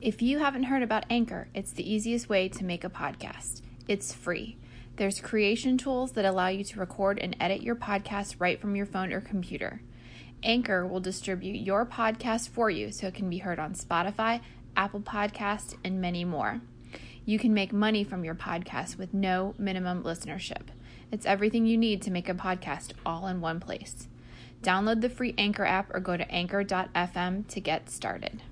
If you haven't heard about Anchor, it's the easiest way to make a podcast. It's free. There's creation tools that allow you to record and edit your podcast right from your phone or computer. Anchor will distribute your podcast for you so it can be heard on Spotify, Apple Podcasts, and many more. You can make money from your podcast with no minimum listenership. It's everything you need to make a podcast all in one place. Download the free Anchor app or go to anchor.fm to get started.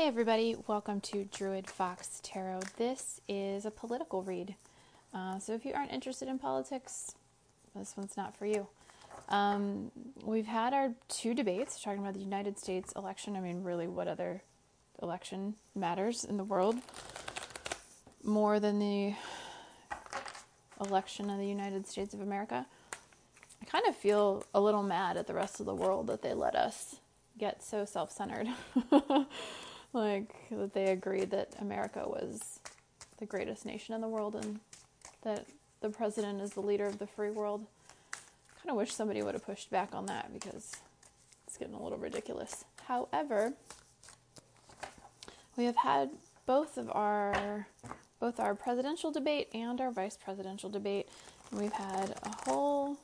Hey, everybody, welcome to Druid Fox Tarot. This is a political read. Uh, so, if you aren't interested in politics, this one's not for you. Um, we've had our two debates talking about the United States election. I mean, really, what other election matters in the world more than the election of the United States of America? I kind of feel a little mad at the rest of the world that they let us get so self centered. like, that they agreed that America was the greatest nation in the world and that the president is the leader of the free world kind of wish somebody would have pushed back on that because it's getting a little ridiculous. However, we have had both of our both our presidential debate and our vice presidential debate. And we've had a whole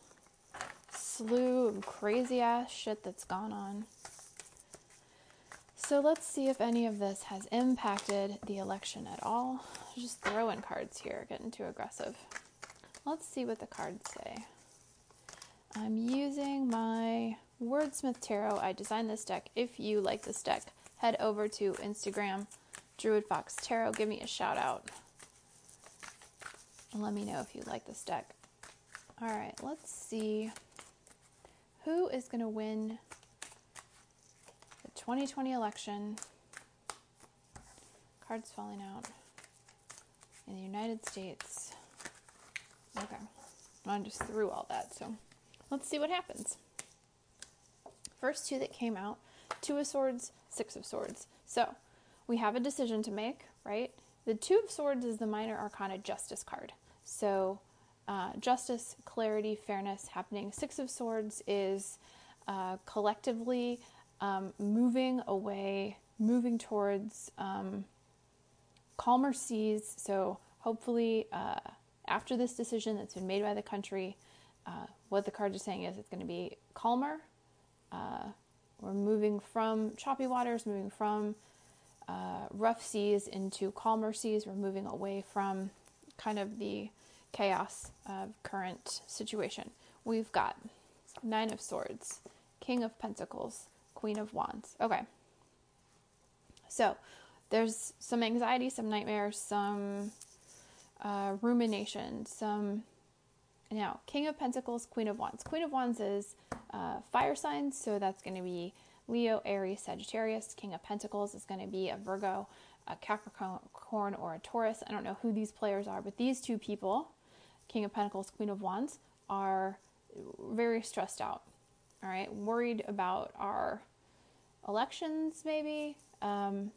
slew of crazy ass shit that's gone on. So let's see if any of this has impacted the election at all. Just throwing cards here, getting too aggressive. Let's see what the cards say. I'm using my Wordsmith Tarot. I designed this deck. If you like this deck, head over to Instagram, Druid Fox Tarot. Give me a shout out. And let me know if you like this deck. All right, let's see who is going to win 2020 election. Cards falling out in the United States. Okay, I just threw all that, so. Let's see what happens. First two that came out Two of Swords, Six of Swords. So we have a decision to make, right? The Two of Swords is the minor arcana justice card. So uh, justice, clarity, fairness happening. Six of Swords is uh, collectively um, moving away, moving towards um, calmer seas. So hopefully, uh, after this decision that's been made by the country, uh, what the cards are saying is it's going to be calmer. Uh, we're moving from choppy waters, moving from uh, rough seas into calmer seas. We're moving away from kind of the chaos of current situation. We've got Nine of Swords, King of Pentacles, Queen of Wands. Okay. So there's some anxiety, some nightmares, some uh, rumination, some now, King of Pentacles, Queen of Wands. Queen of Wands is uh, fire signs, so that's going to be Leo, Aries, Sagittarius. King of Pentacles is going to be a Virgo, a Capricorn, or a Taurus. I don't know who these players are, but these two people, King of Pentacles, Queen of Wands, are very stressed out. All right, worried about our elections, maybe. Um,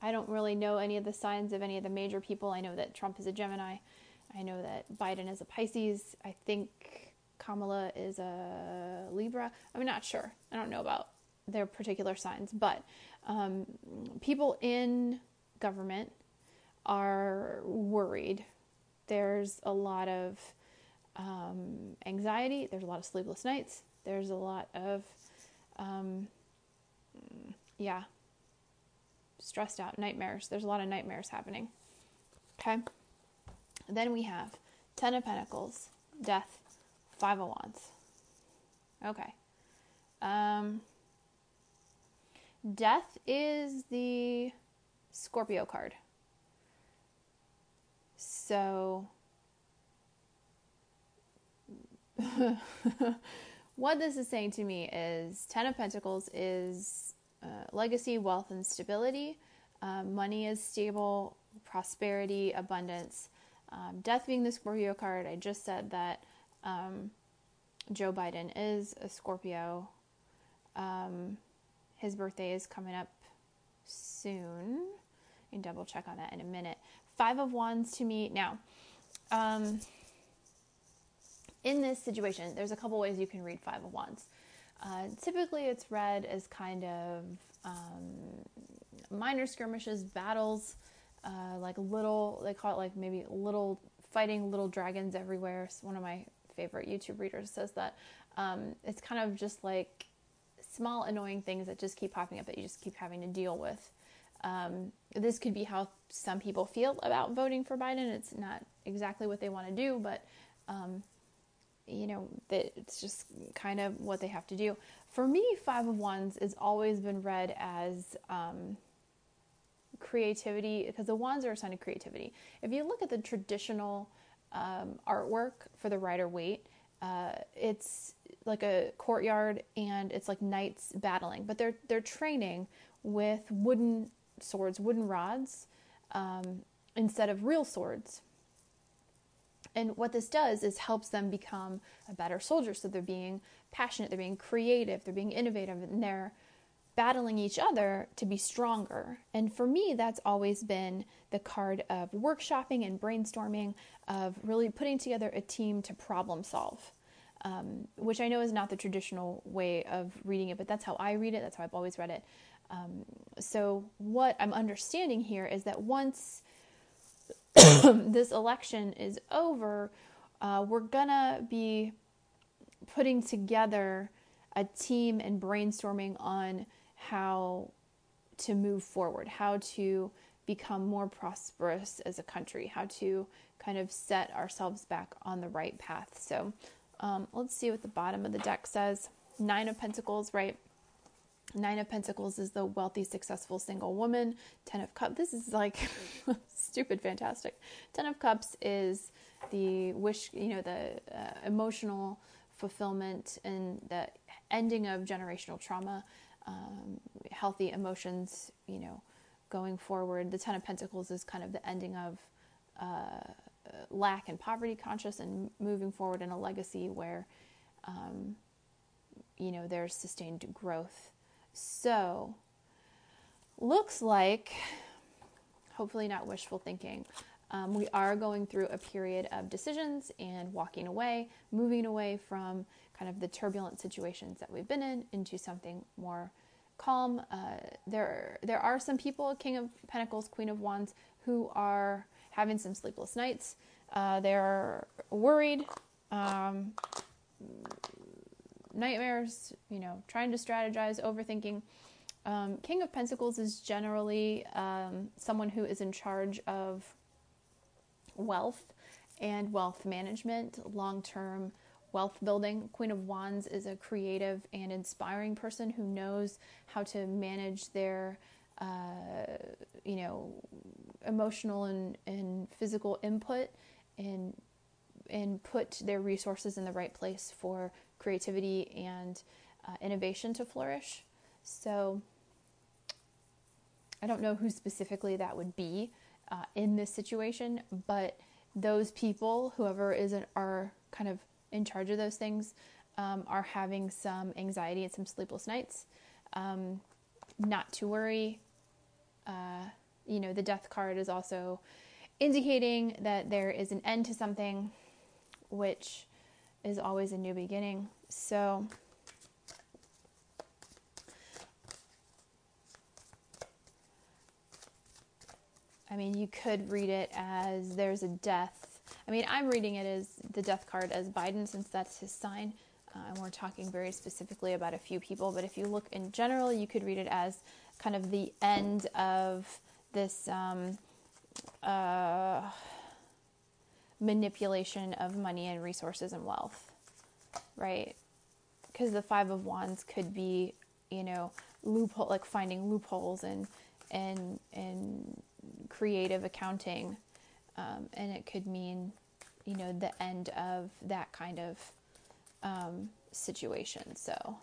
I don't really know any of the signs of any of the major people. I know that Trump is a Gemini. I know that Biden is a Pisces. I think Kamala is a Libra. I'm not sure. I don't know about their particular signs, but um, people in government are worried. There's a lot of um, anxiety. There's a lot of sleepless nights. There's a lot of, um, yeah, stressed out nightmares. There's a lot of nightmares happening. Okay. Then we have Ten of Pentacles, Death, Five of Wands. Okay. Um, death is the Scorpio card. So, what this is saying to me is Ten of Pentacles is uh, legacy, wealth, and stability. Uh, money is stable, prosperity, abundance. Um, death being the Scorpio card, I just said that um, Joe Biden is a Scorpio. Um, his birthday is coming up soon. You can double check on that in a minute. Five of Wands to me. Now, um, in this situation, there's a couple ways you can read Five of Wands. Uh, typically, it's read as kind of um, minor skirmishes, battles, uh, like little, they call it like maybe little fighting little dragons everywhere. One of my favorite YouTube readers says that. Um, it's kind of just like small annoying things that just keep popping up that you just keep having to deal with. Um, this could be how some people feel about voting for Biden. It's not exactly what they want to do, but um, you know that it's just kind of what they have to do. For me, Five of Wands has always been read as um, creativity because the wands are a sign of creativity. If you look at the traditional um, artwork for the Rider Waite, uh, it's like a courtyard and it's like knights battling, but they're they're training with wooden swords, wooden rods, um, instead of real swords. And what this does is helps them become a better soldier. So they're being passionate, they're being creative, they're being innovative, and they're battling each other to be stronger. And for me, that's always been the card of workshopping and brainstorming, of really putting together a team to problem solve. Um, which I know is not the traditional way of reading it, but that's how I read it. That's how I've always read it. Um, so, what I'm understanding here is that once this election is over, uh, we're gonna be putting together a team and brainstorming on how to move forward, how to become more prosperous as a country, how to kind of set ourselves back on the right path. So um, let's see what the bottom of the deck says. Nine of Pentacles, right? Nine of Pentacles is the wealthy, successful single woman. Ten of Cups, this is like stupid fantastic. Ten of Cups is the wish, you know, the uh, emotional fulfillment and the ending of generational trauma um, healthy emotions, you know, going forward. The Ten of Pentacles is kind of the ending of uh, lack and poverty conscious and moving forward in a legacy where, um, you know, there's sustained growth. So, looks like, hopefully not wishful thinking, um, we are going through a period of decisions and walking away, moving away from kind of the turbulent situations that we've been in into something more calm. Uh, there, there are some people, King of Pentacles, Queen of Wands, who are having some sleepless nights. Uh, they're worried, um, nightmares, you know, trying to strategize, overthinking. Um, King of Pentacles is generally um, someone who is in charge of wealth and wealth management, long term wealth building. Queen of Wands is a creative and inspiring person who knows how to manage their, uh, you know, emotional and, and physical input and and put their resources in the right place for creativity and uh, innovation to flourish. So I don't know who specifically that would be uh, in this situation, but those people, whoever is an, are kind of in charge of those things um, are having some anxiety and some sleepless nights. Um, not to worry. Uh, you know, the death card is also indicating that there is an end to something, which is always a new beginning. So, I mean, you could read it as there's a death I mean, I'm reading it as the death card as Biden since that's his sign. Uh, and we're talking very specifically about a few people, but if you look in general, you could read it as kind of the end of this um, uh, manipulation of money and resources and wealth, right? Because the Five of Wands could be, you know, loophole like finding loopholes and and and creative accounting um, and it could mean, you know, the end of that kind of um, situation. So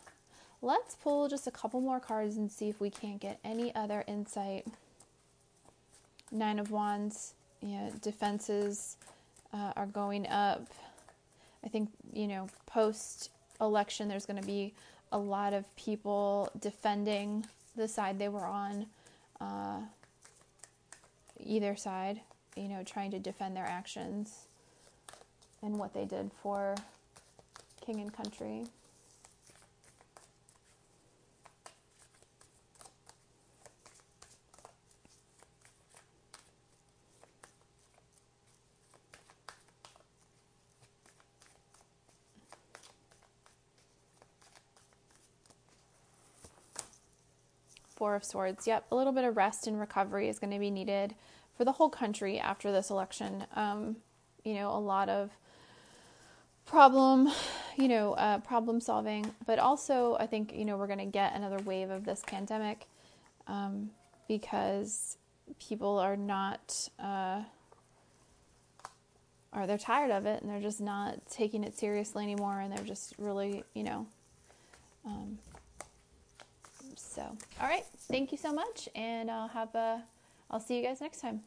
let's pull just a couple more cards and see if we can't get any other insight. Nine of Wands, know, defenses uh, are going up. I think, you know, post election, there's going to be a lot of people defending the side they were on, uh, either side you know, trying to defend their actions and what they did for king and country. Four of Swords. Yep, a little bit of rest and recovery is going to be needed for the whole country after this election. Um, you know, a lot of problem, you know, uh, problem solving, but also I think, you know, we're going to get another wave of this pandemic um, because people are not, uh, or they're tired of it and they're just not taking it seriously anymore and they're just really, you know, um, so, all right. Thank you so much. And I'll have a, I'll see you guys next time.